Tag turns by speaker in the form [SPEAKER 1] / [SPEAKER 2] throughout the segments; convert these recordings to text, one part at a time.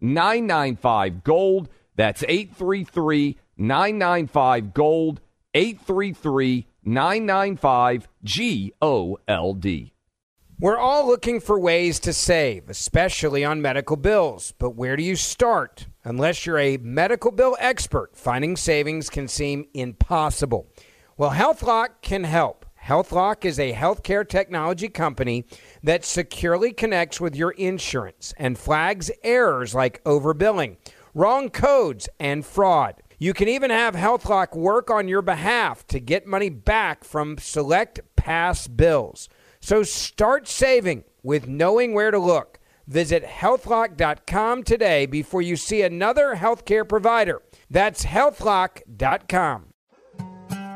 [SPEAKER 1] 995 Gold. That's 833 995 Gold. 833 995 G O L D.
[SPEAKER 2] We're all looking for ways to save, especially on medical bills. But where do you start? Unless you're a medical bill expert, finding savings can seem impossible. Well, HealthLock can help. HealthLock is a healthcare technology company that securely connects with your insurance and flags errors like overbilling, wrong codes, and fraud. You can even have HealthLock work on your behalf to get money back from select past bills. So start saving with knowing where to look. Visit healthlock.com today before you see another healthcare provider. That's healthlock.com.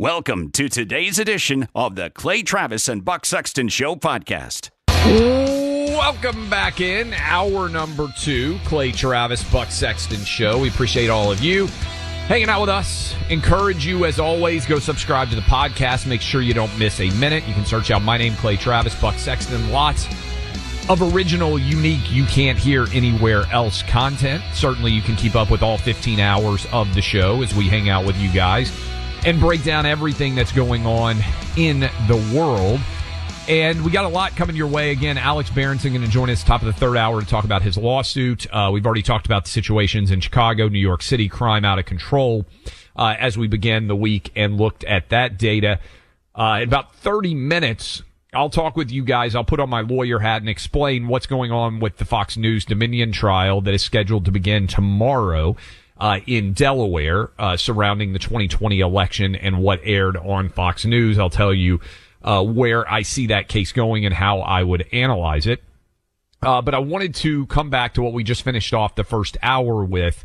[SPEAKER 3] Welcome to today's edition of the Clay Travis and Buck Sexton Show podcast.
[SPEAKER 1] Welcome back in hour number two, Clay Travis, Buck Sexton Show. We appreciate all of you hanging out with us. Encourage you, as always, go subscribe to the podcast. Make sure you don't miss a minute. You can search out my name, Clay Travis, Buck Sexton. Lots of original, unique, you can't hear anywhere else content. Certainly, you can keep up with all 15 hours of the show as we hang out with you guys and break down everything that's going on in the world. And we got a lot coming your way. Again, Alex Berenson going to join us top of the third hour to talk about his lawsuit. Uh, we've already talked about the situations in Chicago, New York City, crime out of control uh, as we began the week and looked at that data. Uh, in about 30 minutes, I'll talk with you guys. I'll put on my lawyer hat and explain what's going on with the Fox News Dominion trial that is scheduled to begin tomorrow uh, in Delaware uh, surrounding the 2020 election and what aired on Fox News. I'll tell you uh, where I see that case going and how I would analyze it. Uh, but I wanted to come back to what we just finished off the first hour with,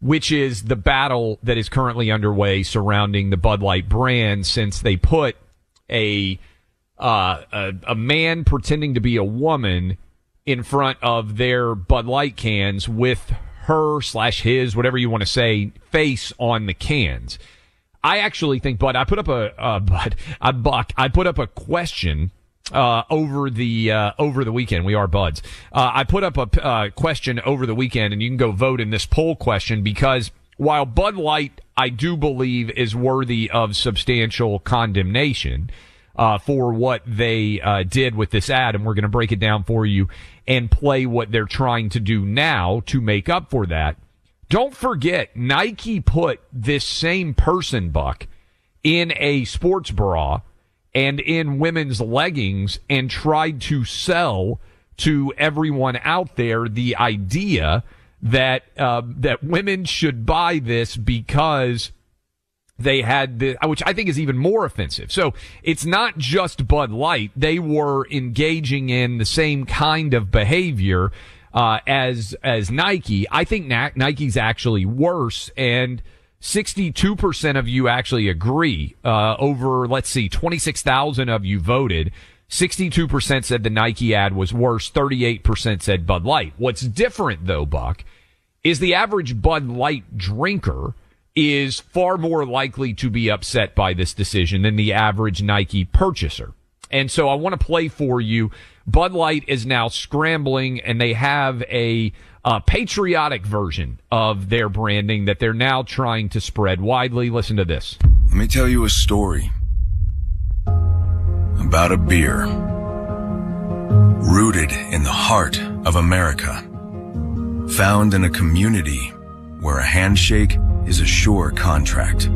[SPEAKER 1] which is the battle that is currently underway surrounding the Bud Light brand since they put a uh, a, a man pretending to be a woman in front of their Bud Light cans with her slash his, whatever you want to say, face on the cans. I actually think, Bud, I put up a, uh, Bud, I buck, I put up a question, uh, over the, uh, over the weekend. We are buds. Uh, I put up a, uh, question over the weekend and you can go vote in this poll question because while Bud Light, I do believe is worthy of substantial condemnation, uh, for what they uh, did with this ad, and we're going to break it down for you and play what they're trying to do now to make up for that. Don't forget, Nike put this same person, Buck, in a sports bra and in women's leggings and tried to sell to everyone out there the idea that uh, that women should buy this because they had the, which I think is even more offensive. So it's not just Bud Light. They were engaging in the same kind of behavior, uh, as, as Nike. I think Nike's actually worse and 62% of you actually agree. Uh, over, let's see, 26,000 of you voted. 62% said the Nike ad was worse. 38% said Bud Light. What's different though, Buck, is the average Bud Light drinker is far more likely to be upset by this decision than the average Nike purchaser. And so I want to play for you. Bud Light is now scrambling and they have a, a patriotic version of their branding that they're now trying to spread widely. Listen to this.
[SPEAKER 4] Let me tell you a story about a beer rooted in the heart of America, found in a community where a handshake is a sure contract.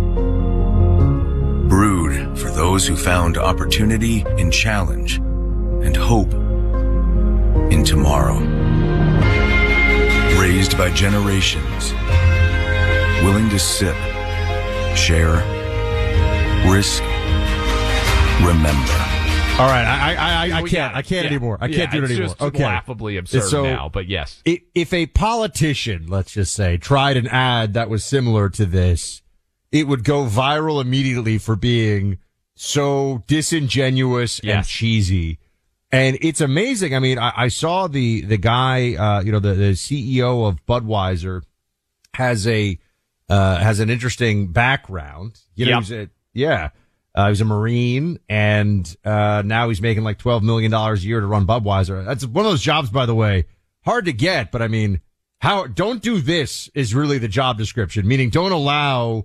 [SPEAKER 4] Brewed for those who found opportunity in challenge and hope in tomorrow. Raised by generations, willing to sip, share, risk, remember.
[SPEAKER 5] All right, I I, I, I can't I can't
[SPEAKER 1] Yeah.
[SPEAKER 5] anymore. I
[SPEAKER 1] Yeah,
[SPEAKER 5] can't do it anymore. okay,
[SPEAKER 1] laughably absurd
[SPEAKER 5] So,
[SPEAKER 1] now, but yes.
[SPEAKER 5] If a politician, let's just say, tried an ad that was similar to this, it would go viral immediately for being so disingenuous and cheesy. And it's amazing. I mean, I, I saw the the guy, uh, you know, the, the CEO of Budweiser has a uh, has an interesting background. You know,
[SPEAKER 1] Yep.
[SPEAKER 5] a, yeah, uh, he's a Marine, and uh, now he's making like twelve million dollars a year to run Budweiser. That's one of those jobs, by the way, hard to get. But I mean, how don't do this is really the job description. Meaning, don't allow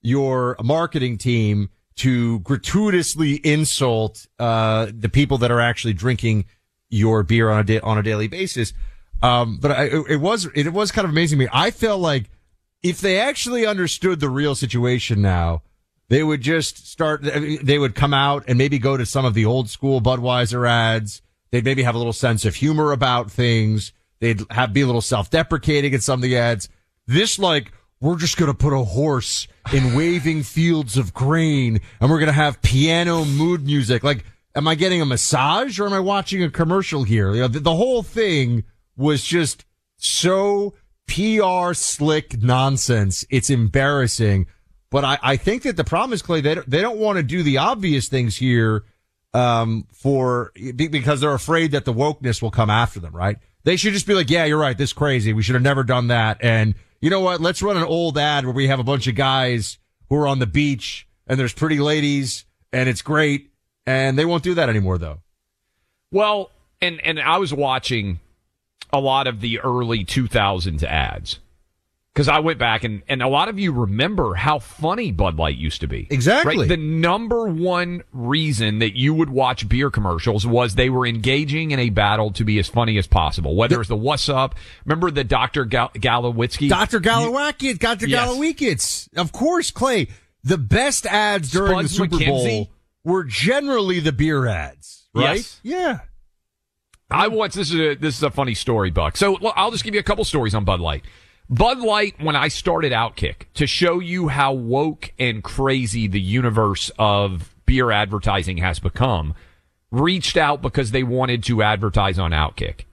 [SPEAKER 5] your marketing team to gratuitously insult uh, the people that are actually drinking your beer on a da- on a daily basis. Um, but I, it, it was it was kind of amazing to me. I felt like if they actually understood the real situation now, they would just start. They would come out and maybe go to some of the old school Budweiser ads. They'd maybe have a little sense of humor about things. They'd have be a little self deprecating in some of the ads. This like we're just going to put a horse in waving fields of grain and we're going to have piano mood music. Like, am I getting a massage or am I watching a commercial here? You know, the, the whole thing was just so PR slick nonsense. It's embarrassing. But I, I think that the problem is, Clay, they don't, they don't want to do the obvious things here, um, for, because they're afraid that the wokeness will come after them, right? They should just be like, yeah, you're right. This is crazy. We should have never done that. And you know what? Let's run an old ad where we have a bunch of guys who are on the beach and there's pretty ladies and it's great. And they won't do that anymore though.
[SPEAKER 1] Well, and and I was watching a lot of the early 2000s ads because I went back and and a lot of you remember how funny Bud Light used to be.
[SPEAKER 5] Exactly.
[SPEAKER 1] Right? The number one reason that you would watch beer commercials was they were engaging in a battle to be as funny as possible. Whether it's the What's Up, remember the Dr. Gal- Galowitzki?
[SPEAKER 5] Dr. Galawakis, Dr.
[SPEAKER 1] Yes.
[SPEAKER 5] Galawikis. Of course, Clay. The best ads during the Super
[SPEAKER 1] McKenzie.
[SPEAKER 5] Bowl were generally the beer ads, right?
[SPEAKER 1] Yes.
[SPEAKER 5] Yeah.
[SPEAKER 1] I once this is a this is a funny story, Buck. So I'll just give you a couple stories on Bud Light. Bud Light, when I started Outkick, to show you how woke and crazy the universe of beer advertising has become, reached out because they wanted to advertise on Outkick.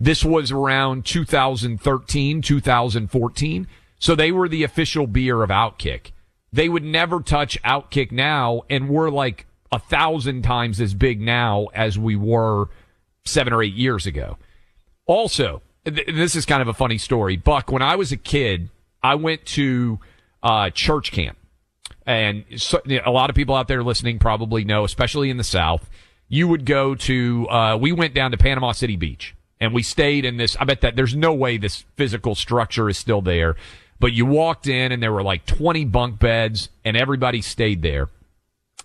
[SPEAKER 1] This was around 2013, 2014. So they were the official beer of Outkick. They would never touch Outkick now, and we're like a thousand times as big now as we were seven or eight years ago. Also, this is kind of a funny story. Buck, when I was a kid, I went to uh, church camp. And so, a lot of people out there listening probably know, especially in the South, you would go to, uh, we went down to Panama City Beach and we stayed in this. I bet that there's no way this physical structure is still there, but you walked in and there were like 20 bunk beds and everybody stayed there.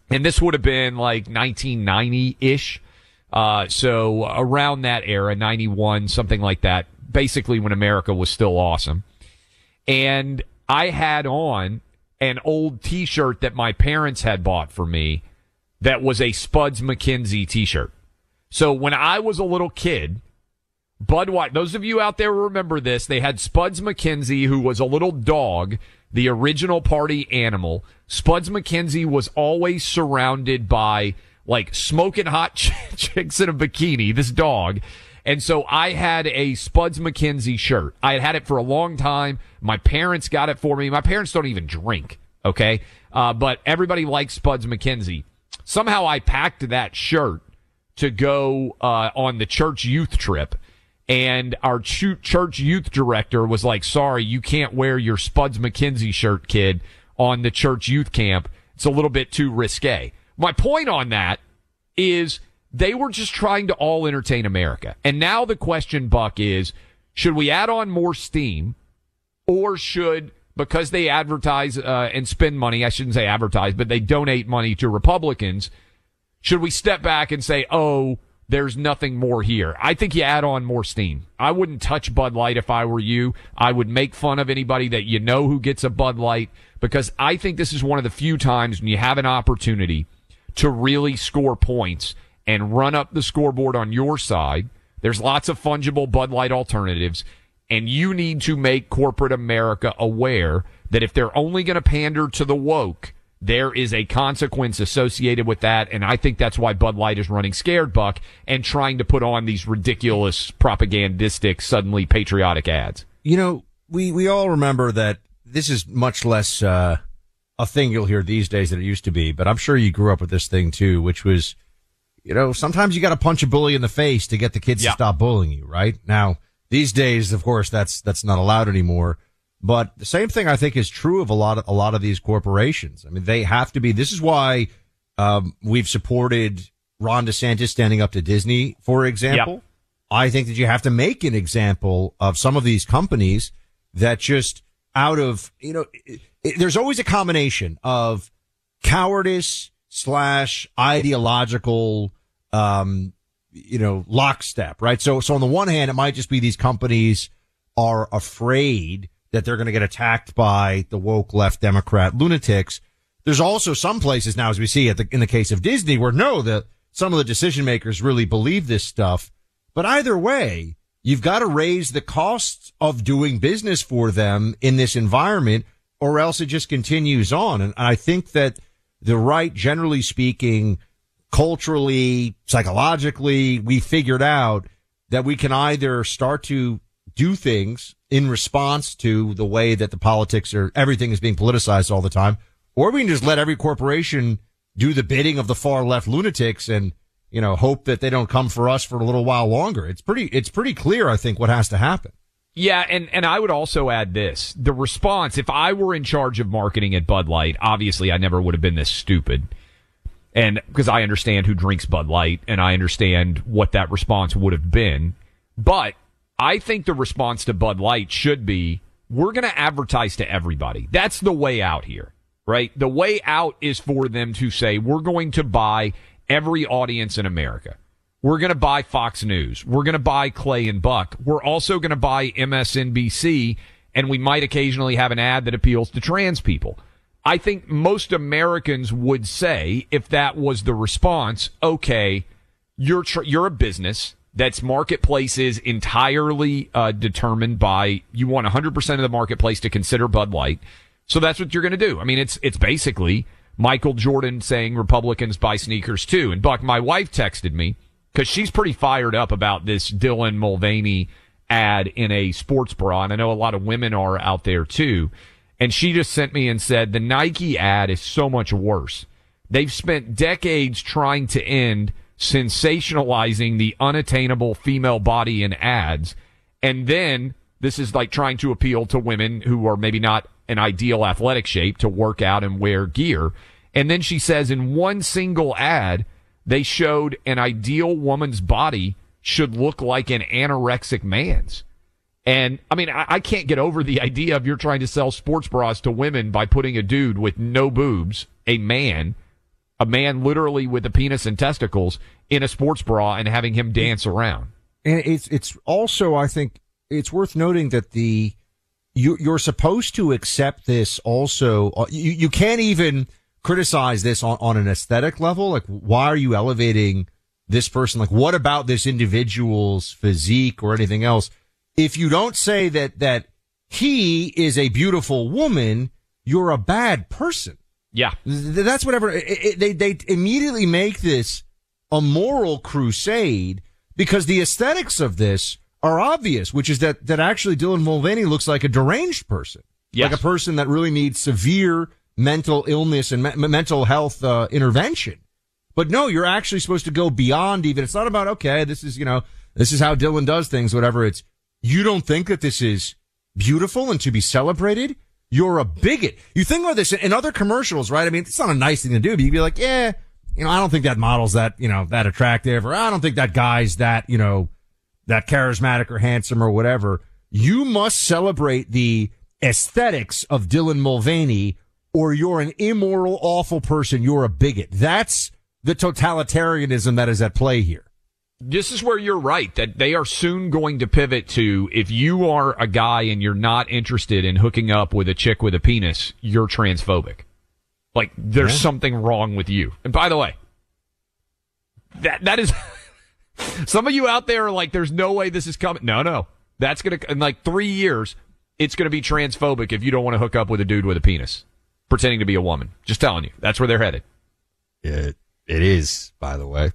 [SPEAKER 1] And this would have been like 1990 ish. Uh, so around that era, 91, something like that, basically when America was still awesome. And I had on an old t-shirt that my parents had bought for me that was a Spuds MacKenzie t-shirt. So when I was a little kid, Budweiser, those of you out there remember this, they had Spuds MacKenzie, who was a little dog, the original party animal. Spuds MacKenzie was always surrounded by like smoking hot ch- chicks in a bikini, this dog. And so I had a Spuds MacKenzie shirt. I had had it for a long time. My parents got it for me. My parents don't even drink. Okay. Uh, but everybody likes Spuds MacKenzie. Somehow I packed that shirt to go, uh, on the church youth trip. And our ch- church youth director was like, sorry, you can't wear your Spuds MacKenzie shirt, kid, on the church youth camp. It's a little bit too risque. My point on that is they were just trying to all entertain America. And now the question, Buck, is should we add on more steam or should, because they advertise uh, and spend money, I shouldn't say advertise, but they donate money to Republicans, should we step back and say, oh, there's nothing more here. I think you add on more steam. I wouldn't touch Bud Light if I were you. I would make fun of anybody that you know who gets a Bud Light because I think this is one of the few times when you have an opportunity to really score points and run up the scoreboard on your side. There's lots of fungible Bud Light alternatives and you need to make corporate America aware that if they're only going to pander to the woke, there is a consequence associated with that. And I think that's why Bud Light is running scared buck and trying to put on these ridiculous propagandistic, suddenly patriotic ads.
[SPEAKER 5] You know, we, we all remember that this is much less, uh, a thing you'll hear these days than it used to be, but I'm sure you grew up with this thing too, which was, you know, sometimes you got to punch a bully in the face to get the kids
[SPEAKER 1] Yeah.
[SPEAKER 5] to stop bullying you, right? Now, these days, of course, that's, that's not allowed anymore. But the same thing I think is true of a lot of, a lot of these corporations. I mean, they have to be, this is why, um, we've supported Ron DeSantis standing up to Disney, for example. I think that you have to make an example of some of these companies that just out of, you know, it, it- there's always a combination of cowardice slash ideological, um, you know, lockstep, right? So, so on the one hand, it might just be these companies are afraid that they're going to get attacked by the woke left Democrat lunatics. There's also some places now, as we see at the, in the case of Disney, where no, that some of the decision makers really believe this stuff. But either way, you've got to raise the costs of doing business for them in this environment or else it just continues on. And I think that the right, generally speaking, culturally, psychologically, we figured out that we can either start to do things in response to the way that the politics or everything is being politicized all the time, or we can just let every corporation do the bidding of the far left lunatics and, you know, hope that they don't come for us for a little while longer. It's pretty, it's pretty clear, I think, what has to happen.
[SPEAKER 1] Yeah, and, and I would also add this. The response, if I were in charge of marketing at Bud Light, obviously I never would have been this stupid. And because I understand who drinks Bud Light and I understand what that response would have been. But I think the response to Bud Light should be we're going to advertise to everybody. That's the way out here, right? The way out is for them to say we're going to buy every audience in America. We're going to buy Fox News. We're going to buy Clay and Buck. We're also going to buy MSNBC and we might occasionally have an ad that appeals to trans people. I think most Americans would say if that was the response, okay, you're tr- you're a business that's marketplace is entirely uh, determined by you want 100% of the marketplace to consider Bud Light. So that's what you're going to do. I mean, it's it's basically Michael Jordan saying Republicans buy sneakers too. And Buck, my wife texted me because she's pretty fired up about this Dylan Mulvaney ad in a sports bra, and I know a lot of women are out there too. And she just sent me and said the Nike ad is so much worse. They've spent decades trying to end sensationalizing the unattainable female body in ads. And then this is like trying to appeal to women who are maybe not in ideal athletic shape to work out and wear gear. And then she says in one single ad, they showed an ideal woman's body should look like an anorexic man's. And I mean, I, I can't get over the idea of you're trying to sell sports bras to women by putting a dude with no boobs, a man, a man literally with a penis and testicles in a sports bra and having him dance around.
[SPEAKER 5] And it's it's also I think it's worth noting that the you you're supposed to accept this also uh, you you can't even criticize this on, on an aesthetic level like why are you elevating this person like what about this individual's physique or anything else if you don't say that that he is a beautiful woman you're a bad person
[SPEAKER 1] Yeah.
[SPEAKER 5] That's whatever. It, it, they they immediately make this a moral crusade because the aesthetics of this are obvious, which is that that actually Dylan Mulvaney looks like a deranged person,
[SPEAKER 1] Yes.
[SPEAKER 5] like a person that really needs severe mental illness and me- mental health uh, intervention. But no, you're actually supposed to go beyond even. It's not about okay, this is you know this is how Dylan does things, whatever. It's you don't think that this is beautiful and to be celebrated. You're a bigot. You think about this in other commercials, right? I mean, it's not a nice thing to do, but you'd be like, yeah, you know, I don't think that model's that, you know, that attractive, or I don't think that guy's that, you know, that charismatic or handsome or whatever. You must celebrate the aesthetics of Dylan Mulvaney or you're an immoral, awful person. You're a bigot. That's the totalitarianism that is at play here.
[SPEAKER 1] this is where you're right that they are soon going to pivot to if you are a guy and you're not interested in hooking up with a chick with a penis, you're transphobic. Like there's yeah. something wrong with you. And by the way, that that is some of you out there are like, there's no way this is coming. No, no, that's gonna in like three years, it's gonna be transphobic if you don't want to hook up with a dude with a penis, pretending to be a woman. Just telling you, that's where they're headed.
[SPEAKER 5] It it is, by the way.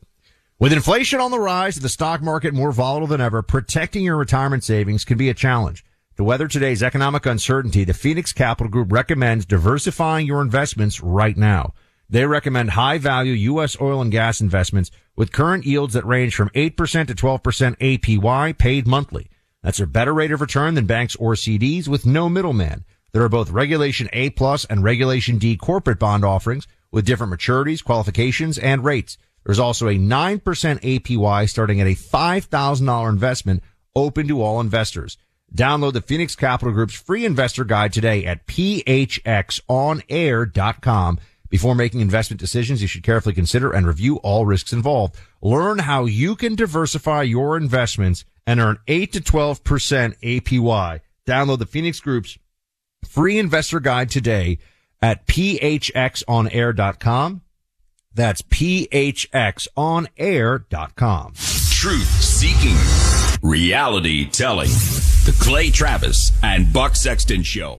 [SPEAKER 5] With inflation on the rise and the stock market more volatile than ever, protecting your retirement savings can be a challenge. To weather today's economic uncertainty, the Phoenix Capital Group recommends diversifying your investments right now. They recommend high value U.S. oil and gas investments with current yields that range from 8% to 12% APY paid monthly. That's a better rate of return than banks or CDs with no middleman. There are both Regulation A plus and Regulation D corporate bond offerings with different maturities, qualifications, and rates. There's also a 9% APY starting at a $5,000 investment open to all investors. Download the Phoenix Capital Group's free investor guide today at phxonair.com. Before making investment decisions, you should carefully consider and review all risks involved. Learn how you can diversify your investments and earn 8 to 12% APY. Download the Phoenix Group's free investor guide today at phxonair.com. That's phxonair.com.
[SPEAKER 3] Truth seeking, reality telling. The Clay Travis and Buck Sexton Show.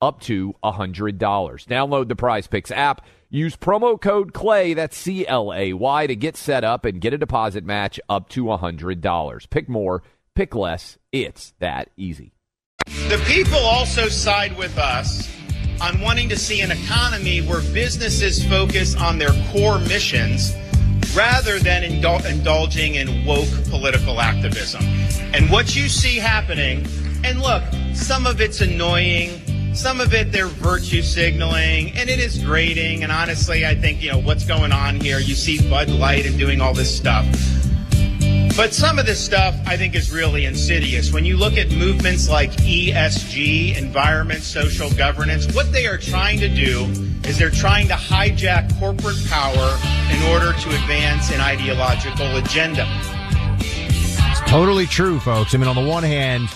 [SPEAKER 1] up to $100. Download the Prize Picks app. Use promo code CLAY, that's C L A Y, to get set up and get a deposit match up to $100. Pick more, pick less. It's that easy.
[SPEAKER 6] The people also side with us on wanting to see an economy where businesses focus on their core missions rather than indul- indulging in woke political activism. And what you see happening, and look, some of it's annoying. Some of it, they're virtue signaling, and it is grating. And honestly, I think, you know, what's going on here, you see Bud Light and doing all this stuff. But some of this stuff I think is really insidious. When you look at movements like ESG, environment, social governance, what they are trying to do is they're trying to hijack corporate power in order to advance an ideological agenda.
[SPEAKER 5] It's totally true, folks. I mean, on the one hand,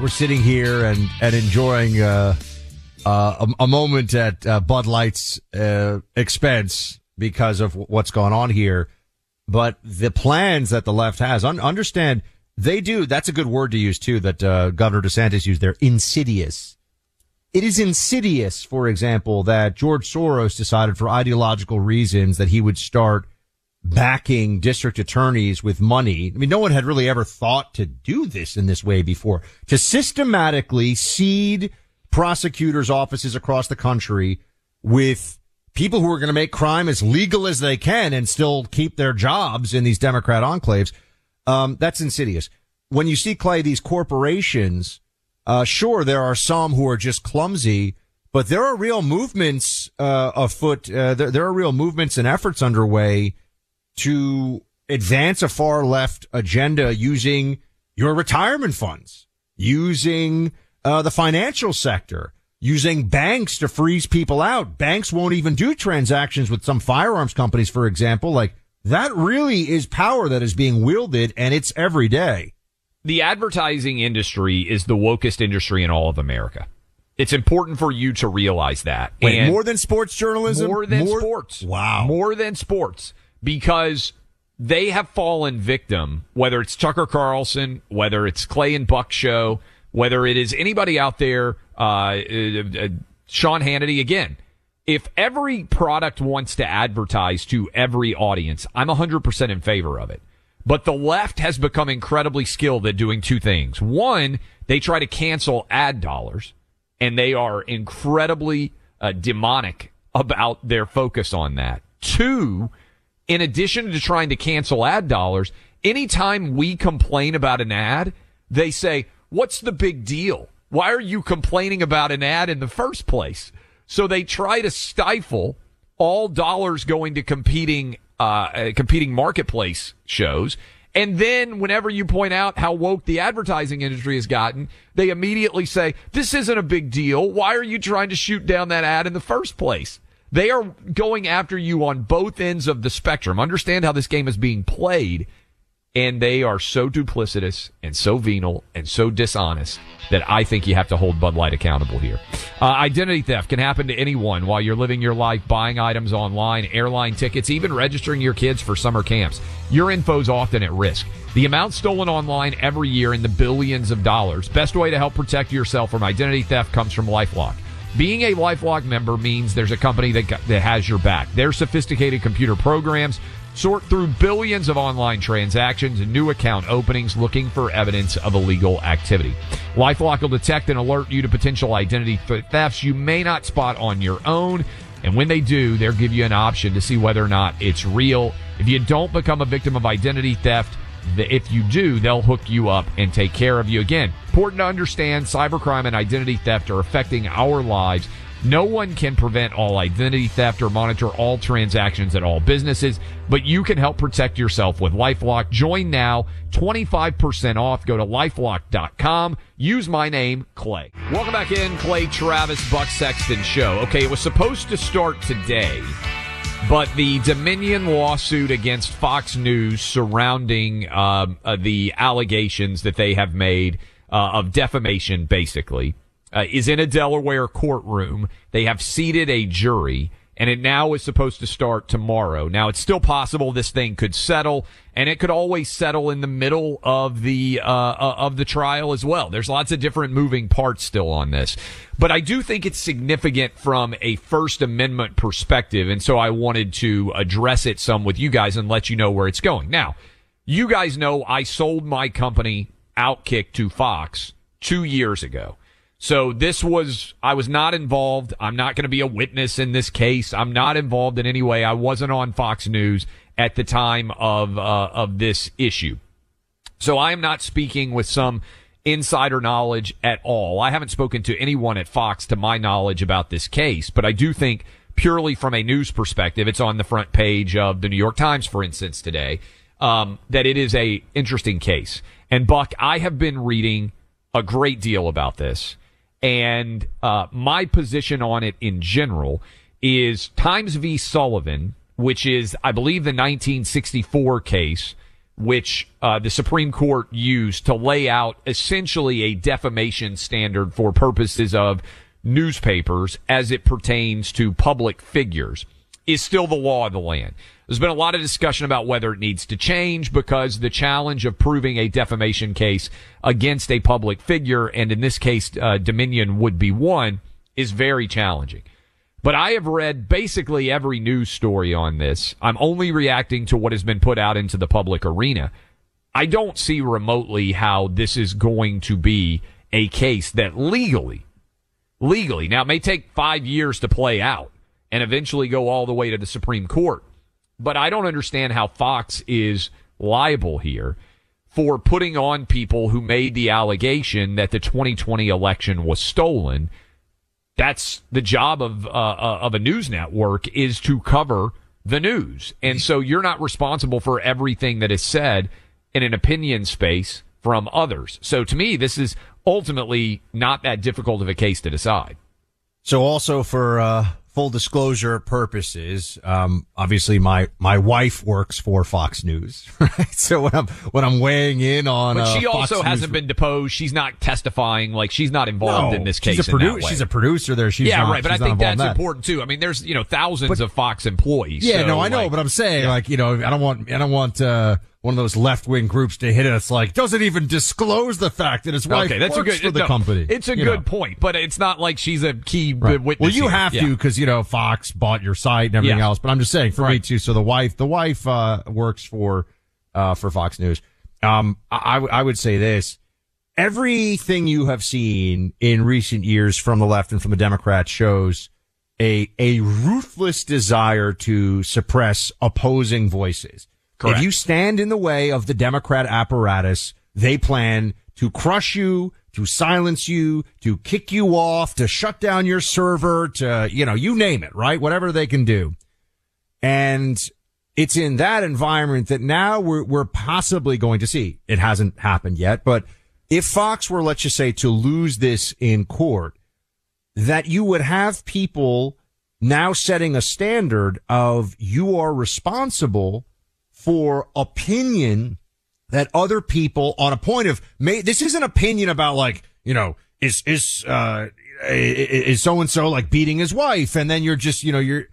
[SPEAKER 5] we're sitting here and, and enjoying uh, uh, a, a, moment at uh, Bud Light's uh, expense because of what's going on here. But the plans that the left has, un- understand, they do. That's a good word to use too. That uh, Governor DeSantis used. They're insidious. It is insidious, for example, that George Soros decided for ideological reasons that he would start backing district attorneys with money. I mean, no one had really ever thought to do this in this way before. To systematically seed prosecutors' offices across the country with people who are going to make crime as legal as they can and still keep their jobs in these Democrat enclaves. Um, that's insidious. When you see Clay, these corporations, uh, sure, there are some who are just clumsy, but there are real movements, uh, afoot. Uh, there, there are real movements and efforts underway to advance a far left agenda using your retirement funds, using, uh, the financial sector, using banks to freeze people out. Banks won't even do transactions with some firearms companies, for example. Like that really is power that is being wielded and it's every day.
[SPEAKER 1] The advertising industry is the wokest industry in all of America. It's important for you to realize that.
[SPEAKER 5] Wait, and more than sports journalism?
[SPEAKER 1] More than more? sports.
[SPEAKER 5] Wow.
[SPEAKER 1] More than sports because they have fallen victim, whether it's Tucker Carlson, whether it's Clay and Buck show, whether it is anybody out there, uh, uh, uh, Sean Hannity again. If every product wants to advertise to every audience, I'm 100% in favor of it. But the left has become incredibly skilled at doing two things. One, they try to cancel ad dollars and they are incredibly uh, demonic about their focus on that. Two, in addition to trying to cancel ad dollars, anytime we complain about an ad, they say, what's the big deal? Why are you complaining about an ad in the first place? So they try to stifle all dollars going to competing, uh, uh, competing marketplace shows. And then whenever you point out how woke the advertising industry has gotten, they immediately say, this isn't a big deal. Why are you trying to shoot down that ad in the first place? They are going after you on both ends of the spectrum. Understand how this game is being played and they are so duplicitous and so venal and so dishonest that I think you have to hold Bud Light accountable here. Uh, identity theft can happen to anyone while you're living your life, buying items online, airline tickets, even registering your kids for summer camps. Your info's often at risk. The amount stolen online every year in the billions of dollars. Best way to help protect yourself from identity theft comes from LifeLock. Being a LifeLock member means there's a company that, that has your back. Their sophisticated computer programs sort through billions of online transactions and new account openings looking for evidence of illegal activity. LifeLock will detect and alert you to potential identity thefts you may not spot on your own. And when they do, they'll give you an option to see whether or not it's real. If you don't become a victim of identity theft, if you do, they'll hook you up and take care of you. Again, important to understand cybercrime and identity theft are affecting our lives no one can prevent all identity theft or monitor all transactions at all businesses, but you can help protect yourself with LifeLock. Join now, 25% off. Go to lifelock.com. Use my name, Clay. Welcome back in, Clay Travis, Buck Sexton Show. Okay, it was supposed to start today, but the Dominion lawsuit against Fox News surrounding um, uh, the allegations that they have made uh, of defamation, basically uh, is in a Delaware courtroom. They have seated a jury and it now is supposed to start tomorrow. Now it's still possible this thing could settle and it could always settle in the middle of the, uh, uh, of the trial as well. There's lots of different moving parts still on this, but I do think it's significant from a First Amendment perspective. And so I wanted to address it some with you guys and let you know where it's going. Now, you guys know I sold my company Outkick to Fox two years ago. So this was, I was not involved. I'm not going to be a witness in this case. I'm not involved in any way. I wasn't on Fox News at the time of uh, of this issue. So I am not speaking with some insider knowledge at all. I haven't spoken to anyone at Fox to my knowledge about this case, but I do think purely from a news perspective, it's on the front page of the New York Times, for instance, today, um, that it is a interesting case. And Buck, I have been reading a great deal about this, and uh, my position on it in general is Times v. Sullivan, which is, I believe, the 1964 case which uh, the Supreme Court used to lay out essentially a defamation standard for purposes of newspapers as it pertains to public figures, is still the law of the land. There's been a lot of discussion about whether it needs to change because the challenge of proving a defamation case against a public figure, and in this case, uh, Dominion would be one, is very challenging. But I have read basically every news story on this. I'm only reacting to what has been put out into the public arena. I don't see remotely how this is going to be a case that legally, legally, now it may take five years to play out and eventually go all the way to the Supreme Court. But I don't understand how Fox is liable here for putting on people who made the allegation that the 2020 election was stolen that's the job of uh, uh, of a news network is to cover the news, and so you're not responsible for everything that is said in an opinion space from others. So to me, this is ultimately not that difficult of a case to decide.
[SPEAKER 5] So also for uh, full disclosure purposes, um, obviously my my wife works for Fox News, right? So when I'm when I'm weighing in on,
[SPEAKER 1] but she
[SPEAKER 5] uh,
[SPEAKER 1] also
[SPEAKER 5] Fox
[SPEAKER 1] hasn't
[SPEAKER 5] News,
[SPEAKER 1] been deposed. She's not testifying. Like she's not involved
[SPEAKER 5] No,
[SPEAKER 1] in this case.
[SPEAKER 5] She's a, produ- she's a producer there. She's
[SPEAKER 1] yeah,
[SPEAKER 5] not,
[SPEAKER 1] right. But I think that's
[SPEAKER 5] that.
[SPEAKER 1] important too. I mean, there's you know thousands
[SPEAKER 5] But-
[SPEAKER 1] of Fox employees.
[SPEAKER 5] Yeah,
[SPEAKER 1] so,
[SPEAKER 5] no, I know,
[SPEAKER 1] like,
[SPEAKER 5] but I'm saying like you know I don't want I don't want uh, one of those left wing groups to hit us like doesn't even disclose the fact that his wife
[SPEAKER 1] okay, that's a
[SPEAKER 5] works
[SPEAKER 1] good
[SPEAKER 5] for the
[SPEAKER 1] no,
[SPEAKER 5] company.
[SPEAKER 1] It's a good
[SPEAKER 5] know.
[SPEAKER 1] point, but it's not like she's a key
[SPEAKER 5] Right.
[SPEAKER 1] witness.
[SPEAKER 5] Well, you
[SPEAKER 1] here.
[SPEAKER 5] have
[SPEAKER 1] Yeah.
[SPEAKER 5] to because you know Fox bought your site and everything
[SPEAKER 1] Yeah.
[SPEAKER 5] else. But I'm just saying for me too. So the wife, the wife uh, works for uh, for Fox News. Um, I, I would say this: everything you have seen in recent years from the left and from the Democrats shows a a ruthless desire to suppress opposing voices.
[SPEAKER 1] Correct.
[SPEAKER 5] If you stand in the way of the Democrat apparatus, they plan to crush you, to silence you, to kick you off, to shut down your server, to, you know, you name it, right? Whatever they can do. And it's in that environment that now we're, we're possibly going to see. It hasn't happened yet, but if Fox were, let's just say, to lose this in court, that you would have people now setting a standard of you are responsible for opinion that other people on a point of may this is an opinion about like you know is is uh is so and so like beating his wife? And then you're just you know you're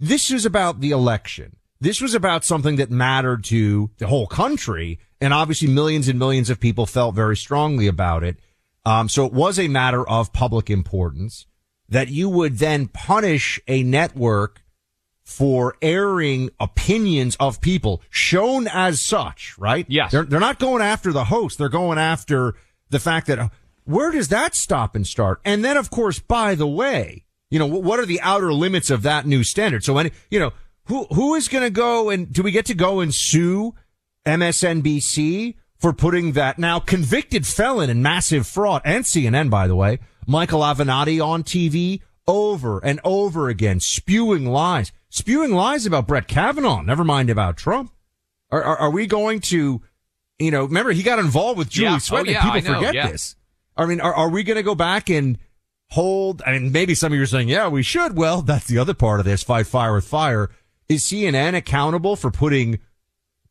[SPEAKER 5] this is about the election. This was about something that mattered to the whole country. And obviously millions and millions of people felt very strongly about it. Um so it was a matter of public importance that you would then punish a network for airing opinions of people shown as such, right?
[SPEAKER 1] Yes.
[SPEAKER 5] They're, they're not going after the host. They're going after the fact that where does that stop and start? And then, of course, by the way, you know, what are the outer limits of that new standard? So, any, you know, who, who is going to go and do we get to go and sue MSNBC for putting that now convicted felon in massive fraud and CNN, by the way, Michael Avenatti on TV over and over again, spewing lies, spewing lies about Brett Kavanaugh, never mind about Trump. Are, are, are we going to, you know, remember he got involved with Julie
[SPEAKER 1] Yeah. Oh,
[SPEAKER 5] Swetnick.
[SPEAKER 1] yeah,
[SPEAKER 5] People
[SPEAKER 1] know,
[SPEAKER 5] forget
[SPEAKER 1] yeah.
[SPEAKER 5] this. I mean, are, are we going to go back and hold? I mean, maybe some of you are saying, yeah, we should. Well, that's the other part of this fight fire with fire. Is CNN accountable for putting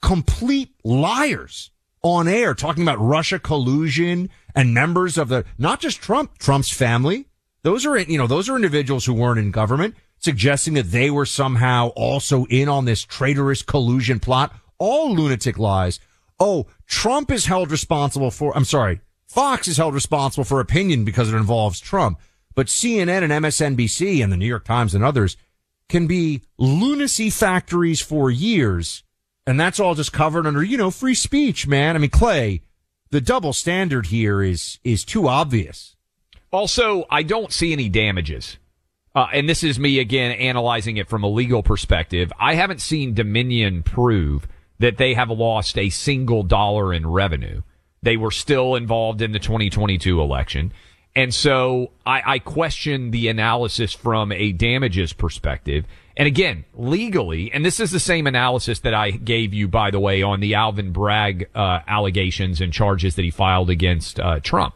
[SPEAKER 5] complete liars on air talking about Russia collusion and members of the, not just Trump, Trump's family. Those are, you know, those are individuals who weren't in government suggesting that they were somehow also in on this traitorous collusion plot. All lunatic lies. Oh, Trump is held responsible for, I'm sorry, Fox is held responsible for opinion because it involves Trump. But CNN and MSNBC and the New York Times and others can be lunacy factories for years. And that's all just covered under, you know, free speech, man. I mean, Clay, the double standard here is, is too obvious.
[SPEAKER 1] Also, I don't see any damages. Uh, and this is me again analyzing it from a legal perspective. I haven't seen Dominion prove that they have lost a single dollar in revenue. They were still involved in the 2022 election. And so I, I question the analysis from a damages perspective. And again, legally, and this is the same analysis that I gave you, by the way, on the Alvin Bragg uh, allegations and charges that he filed against uh, Trump.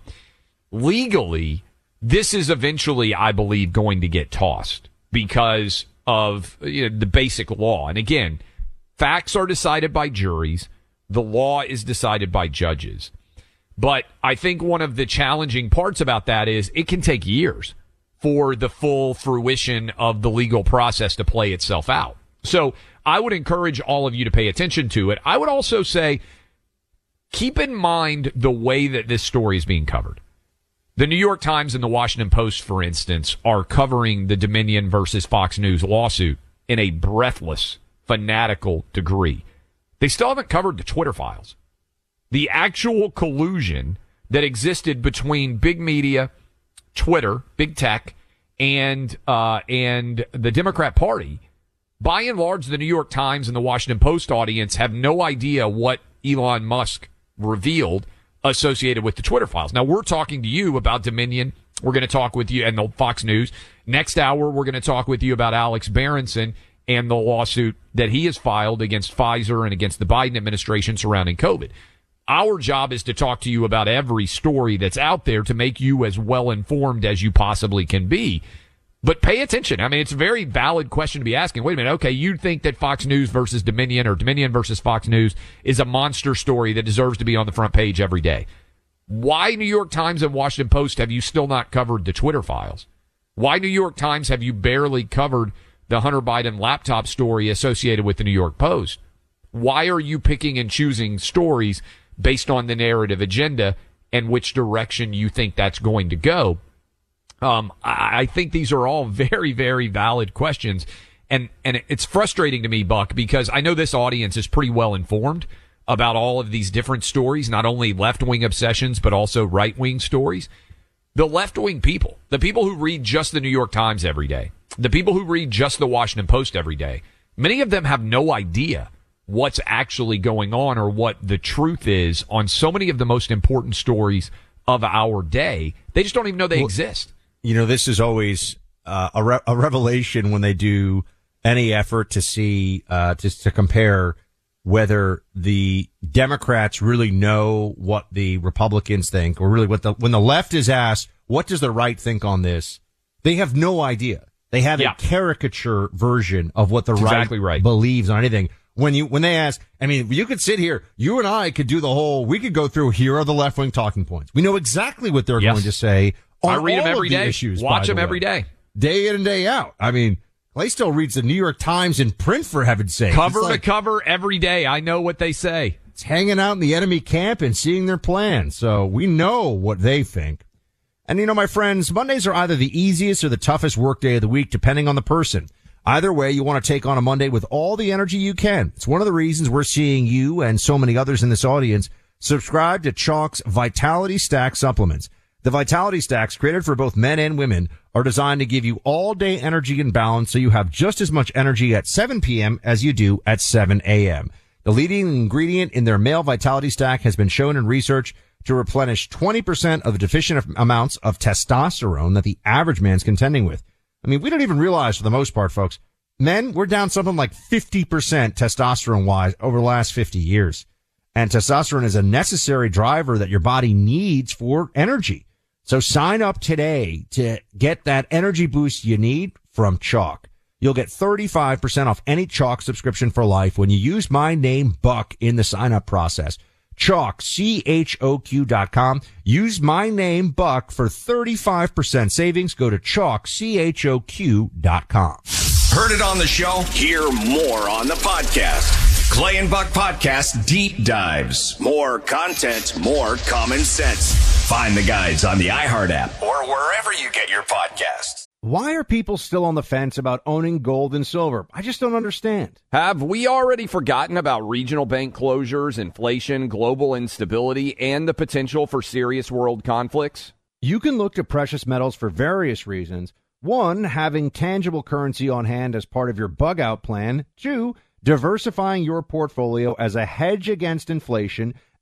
[SPEAKER 1] Legally, this is eventually, I believe, going to get tossed because of you know, the basic law. And again, facts are decided by juries. The law is decided by judges. But I think one of the challenging parts about that is it can take years for the full fruition of the legal process to play itself out. So I would encourage all of you to pay attention to it. I would also say keep in mind the way that this story is being covered. The New York Times and the Washington Post, for instance, are covering the Dominion versus Fox News lawsuit in a breathless, fanatical degree. They still haven't covered the Twitter files. The actual collusion that existed between big media, Twitter, big tech, and uh, and the Democrat Party. By and large, the New York Times and the Washington Post audience have no idea what Elon Musk revealed associated with the Twitter files. Now we're talking to you about Dominion. We're going to talk with you and the Fox News. Next hour, we're going to talk with you about Alex Berenson and the lawsuit that he has filed against Pfizer and against the Biden administration surrounding COVID. Our job is to talk to you about every story that's out there to make you as well informed as you possibly can be. But pay attention. I mean, it's a very valid question to be asking. Wait a minute. Okay. You think that Fox News versus Dominion or Dominion versus Fox News is a monster story that deserves to be on the front page every day. Why New York Times and Washington Post have you still not covered the Twitter files? Why New York Times have you barely covered the Hunter Biden laptop story associated with the New York Post? Why are you picking and choosing stories based on the narrative agenda and which direction you think that's going to go? Um, I, I think these are all very, very valid questions. And, and it's frustrating to me, Buck, because I know this audience is pretty well informed about all of these different stories, not only left wing obsessions, but also right wing stories. The left wing people, the people who read just the New York Times every day, the people who read just the Washington Post every day, many of them have no idea what's actually going on or what the truth is on so many of the most important stories of our day. They just don't even know they well, exist
[SPEAKER 5] you know, this is always uh, a, re- a revelation when they do any effort to see, uh, to, to compare whether the Democrats really know what the Republicans think or really what the, when the left is asked, what does the right think on this? They have no idea. They have yeah. a caricature version of what the right, exactly right believes on anything. When you, when they ask, I mean, you could sit here, you and I could do the whole, we could go through, here are the left wing talking points. We know exactly what they're yes. going to say I read them every day. Issues,
[SPEAKER 1] Watch them
[SPEAKER 5] the
[SPEAKER 1] every day.
[SPEAKER 5] Day in and day out. I mean, Clay still reads the New York Times in print for heaven's sake.
[SPEAKER 1] Cover like, to cover every day. I know what they say.
[SPEAKER 5] It's hanging out in the enemy camp and seeing their plan. So we know what they think. And you know, my friends, Mondays are either the easiest or the toughest workday of the week, depending on the person. Either way, you want to take on a Monday with all the energy you can. It's one of the reasons we're seeing you and so many others in this audience subscribe to Choq's Vitality Stack supplements. The Vitality Stacks, created for both men and women, are designed to give you all day energy and balance so you have just as much energy at 7 p.m. as you do at 7 a.m. The leading ingredient in their male Vitality Stack has been shown in research to replenish 20% of the deficient amounts of testosterone that the average man's contending with. I mean, we don't even realize for the most part, folks, men, we're down something like 50% testosterone wise over the last 50 years. And testosterone is a necessary driver that your body needs for energy. So sign up today to get that energy boost you need from Choq. You'll get 35% off any Choq subscription for life when you use my name Buck in the sign up process. Choq, C-H-O-Q dot com. Use my name Buck for 35% savings. Go to Choq, C-H-O-Q dot com.
[SPEAKER 3] Heard it on the show? Hear more on the podcast. Clay and Buck Podcast Deep Dives. More content, more common sense. Find the guys on the iHeart app or wherever you get your podcasts.
[SPEAKER 5] Why are people still on the fence about owning gold and silver? I just don't understand.
[SPEAKER 1] Have we already forgotten about regional bank closures, inflation, global instability, and the potential for serious world conflicts?
[SPEAKER 5] You can look to precious metals for various reasons One, having tangible currency on hand as part of your bug out plan. Two, diversifying your portfolio as a hedge against inflation.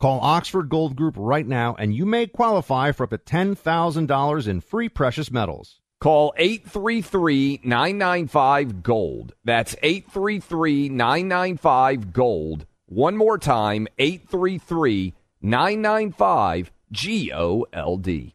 [SPEAKER 5] Call Oxford Gold Group right now and you may qualify for up to $10,000 in free precious metals.
[SPEAKER 1] Call 833 995 Gold. That's 833 995 Gold. One more time 833 995 G O L D.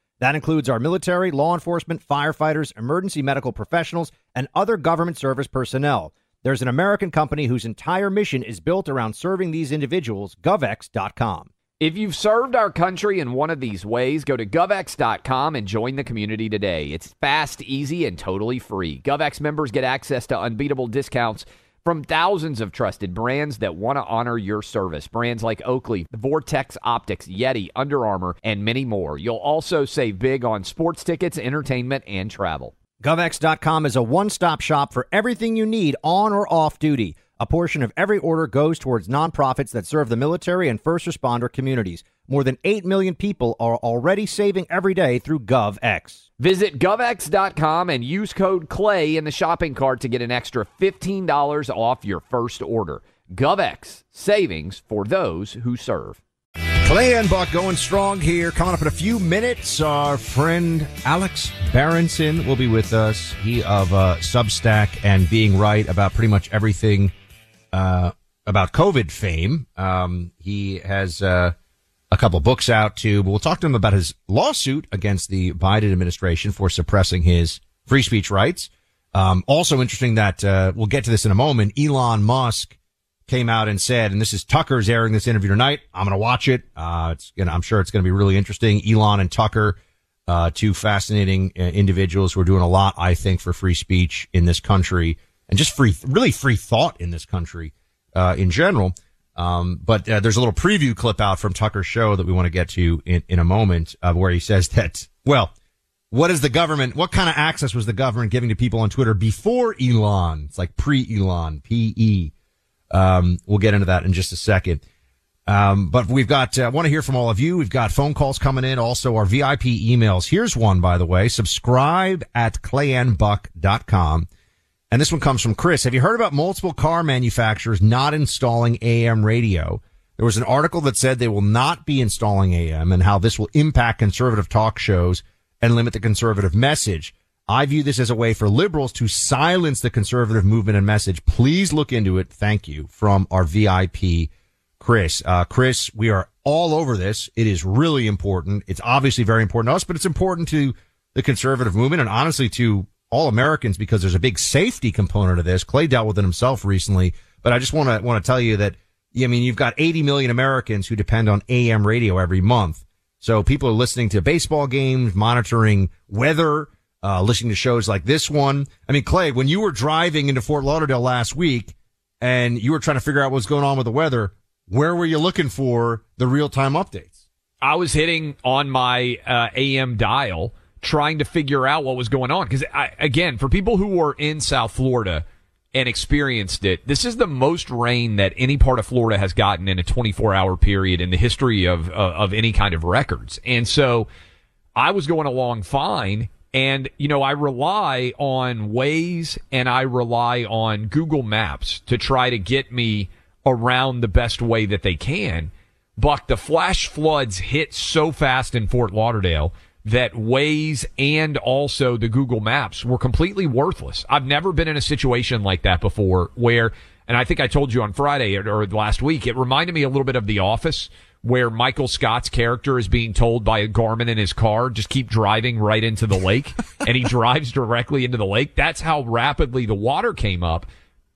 [SPEAKER 5] That includes our military, law enforcement, firefighters, emergency medical professionals, and other government service personnel. There's an American company whose entire mission is built around serving these individuals, GovX.com.
[SPEAKER 1] If you've served our country in one of these ways, go to govx.com and join the community today. It's fast, easy, and totally free. GovX members get access to unbeatable discounts from thousands of trusted brands that want to honor your service. Brands like Oakley, Vortex Optics, Yeti, Under Armour, and many more. You'll also save big on sports tickets, entertainment, and travel.
[SPEAKER 5] GovX.com is a one stop shop for everything you need on or off duty. A portion of every order goes towards nonprofits that serve the military and first responder communities. More than 8 million people are already saving every day through GovX.
[SPEAKER 1] Visit govx.com and use code CLAY in the shopping cart to get an extra $15 off your first order. GovX, savings for those who serve.
[SPEAKER 5] Clay and Buck going strong here. Coming up in a few minutes, our friend Alex Berenson will be with us. He of uh, Substack and being right about pretty much everything uh, about COVID fame. Um, he has uh, a couple books out too, but we'll talk to him about his lawsuit against the Biden administration for suppressing his free speech rights. Um, also interesting that uh, we'll get to this in a moment. Elon Musk came out and said, and this is Tucker's airing this interview tonight. I'm going to watch it. Uh, it's gonna, I'm sure it's going to be really interesting. Elon and Tucker, uh, two fascinating uh, individuals who are doing a lot, I think, for free speech in this country and just free, really free thought in this country, uh, in general. Um, but uh, there's a little preview clip out from Tucker's show that we want to get to in, in a moment, uh, where he says that, well, what is the government, what kind of access was the government giving to people on Twitter before Elon? It's like pre-Elon, P-E. Um, we'll get into that in just a second. Um, but we've got, I uh, want to hear from all of you. We've got phone calls coming in. Also our VIP emails. Here's one, by the way. Subscribe at clayandbuck.com. And this one comes from Chris. Have you heard about multiple car manufacturers not installing AM radio? There was an article that said they will not be installing AM and how this will impact conservative talk shows and limit the conservative message. I view this as a way for liberals to silence the conservative movement and message. Please look into it. Thank you from our VIP, Chris. Uh, Chris, we are all over this. It is really important. It's obviously very important to us, but it's important to the conservative movement and honestly to all Americans because there's a big safety component of this. Clay dealt with it himself recently, but I just want to want to tell you that I mean you've got 80 million Americans who depend on AM radio every month. So people are listening to baseball games, monitoring weather, uh, listening to shows like this one. I mean, Clay, when you were driving into Fort Lauderdale last week and you were trying to figure out what's going on with the weather, where were you looking for the real time updates?
[SPEAKER 1] I was hitting on my uh, AM dial trying to figure out what was going on. Because again, for people who were in South Florida, and experienced it. This is the most rain that any part of Florida has gotten in a 24 hour period in the history of, uh, of any kind of records. And so I was going along fine. And, you know, I rely on Waze and I rely on Google Maps to try to get me around the best way that they can. Buck, the flash floods hit so fast in Fort Lauderdale that Waze and also the Google Maps were completely worthless. I've never been in a situation like that before where, and I think I told you on Friday or, or last week, it reminded me a little bit of The Office where Michael Scott's character is being told by a Garmin in his car, just keep driving right into the lake and he drives directly into the lake. That's how rapidly the water came up.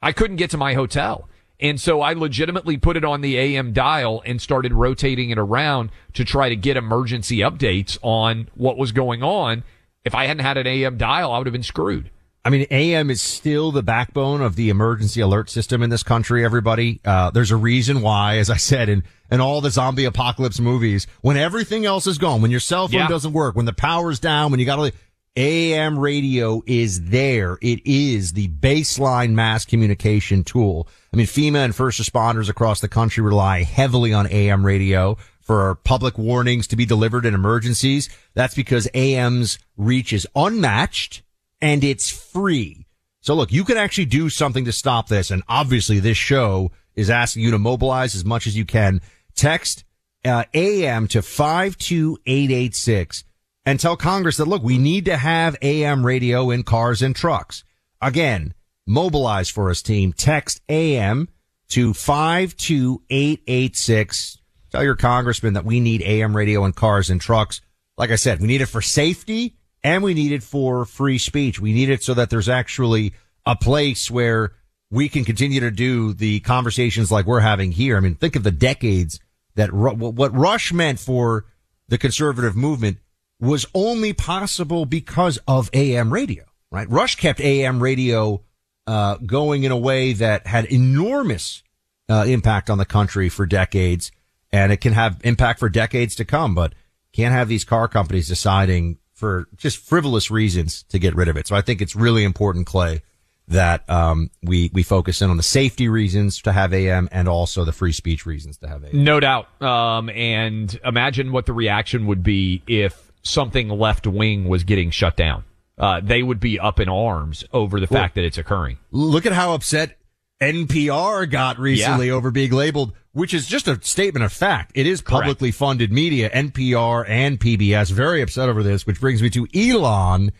[SPEAKER 1] I couldn't get to my hotel. And so I legitimately put it on the AM dial and started rotating it around to try to get emergency updates on what was going on. If I hadn't had an AM dial, I would have been screwed.
[SPEAKER 5] I mean, AM is still the backbone of the emergency alert system in this country, everybody. Uh, there's a reason why, as I said, in, in all the zombie apocalypse movies, when everything else is gone, when your cell phone
[SPEAKER 1] Yeah.
[SPEAKER 5] doesn't work, when the power's down, when you gotta, AM radio is there. It is the baseline mass communication tool. I mean, FEMA and first responders across the country rely heavily on AM radio for public warnings to be delivered in emergencies. That's because AM's reach is unmatched and it's free. So look, you can actually do something to stop this. And obviously this show is asking you to mobilize as much as you can. Text uh, AM to 52886 and tell Congress that look, we need to have AM radio in cars and trucks. Again, mobilize for us team. Text AM to 52886. Tell your congressman that we need AM radio in cars and trucks. Like I said, we need it for safety and we need it for free speech. We need it so that there's actually a place where we can continue to do the conversations like we're having here. I mean, think of the decades that Ru- what Rush meant for the conservative movement was only possible because of AM radio, right? Rush kept AM radio uh, going in a way that had enormous uh, impact on the country for decades, and it can have impact for decades to come. But can't have these car companies deciding for just frivolous reasons to get rid of it. So I think it's really important, Clay, that um, we we focus in on the safety reasons to have AM and also the free speech reasons to have AM.
[SPEAKER 1] No doubt. Um, and imagine what the reaction would be if something left wing was getting shut down. Uh, they would be up in arms over the fact that it's occurring.
[SPEAKER 5] Look at how upset NPR got recently
[SPEAKER 1] Yeah.
[SPEAKER 5] over being labeled, which is just a statement of fact. It is publicly funded media, NPR and PBS, very upset over this, which brings me to Elon.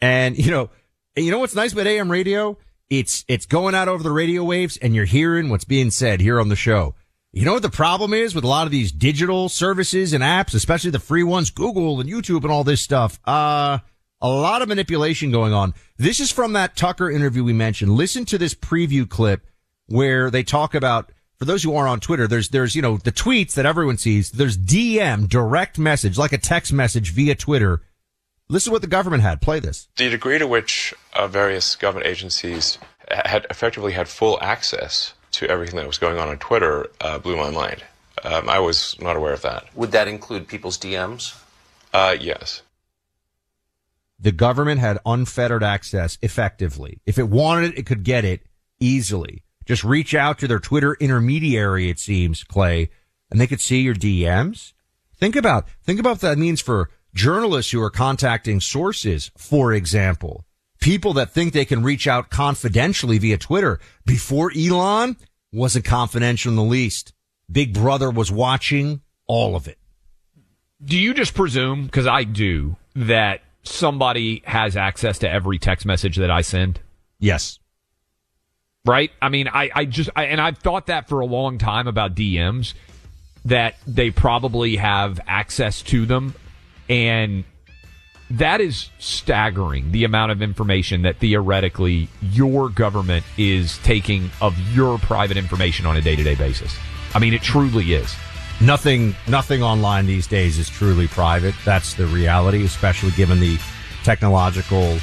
[SPEAKER 5] And, you know, you know what's nice about AM radio? It's, it's going out over the radio waves and you're hearing what's being said here on the show. You know what the problem is with a lot of these digital services and apps, especially the free ones, Google and YouTube and all this stuff? Uh, a lot of manipulation going on. This is from that Tucker interview we mentioned. Listen to this preview clip where they talk about, for those who aren't on Twitter, there's, there's, you know, the tweets that everyone sees. There's DM, direct message, like a text message via Twitter. Listen to what the government had. Play this.
[SPEAKER 7] The degree to which uh, various government agencies had effectively had full access to everything that was going on on Twitter uh, blew my mind. Um, I was not aware of that.
[SPEAKER 8] Would that include people's DMs?
[SPEAKER 7] Uh, yes.
[SPEAKER 5] The government had unfettered access effectively. If it wanted it, it could get it easily. Just reach out to their Twitter intermediary, it seems, Clay, and they could see your DMs. Think about, think about what that means for journalists who are contacting sources, for example. People that think they can reach out confidentially via Twitter. Before Elon wasn't confidential in the least. Big Brother was watching all of it.
[SPEAKER 1] Do you just presume, because I do, that somebody has access to every text message that I send?
[SPEAKER 5] Yes.
[SPEAKER 1] Right? I mean, I, I just, I, and I've thought that for a long time about DMs, that they probably have access to them. And that is staggering, the amount of information that theoretically your government is taking of your private information on a day to day basis. I mean, it truly is.
[SPEAKER 5] Nothing, nothing online these days is truly private. That's the reality, especially given the technological.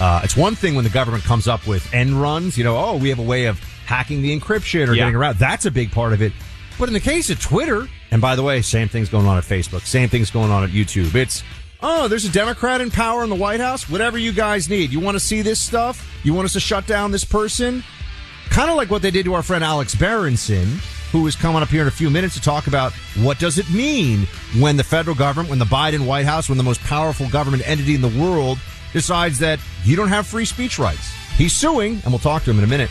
[SPEAKER 5] Uh, it's one thing when the government comes up with end runs, you know, oh, we have a way of hacking the encryption or
[SPEAKER 1] Yeah.
[SPEAKER 5] getting around. That's a big part of it. But in the case of Twitter, and by the way, same thing's going on at Facebook, same thing's going on at YouTube. It's, oh, there's a Democrat in power in the White House. Whatever you guys need. You want to see this stuff? You want us to shut down this person? kind of like what they did to our friend Alex Berenson, who is coming up here in a few minutes to talk about what does it mean when the federal government, when the Biden White House, when the most powerful government entity in the world decides that you don't have free speech rights. He's suing, and we'll talk to him in a minute.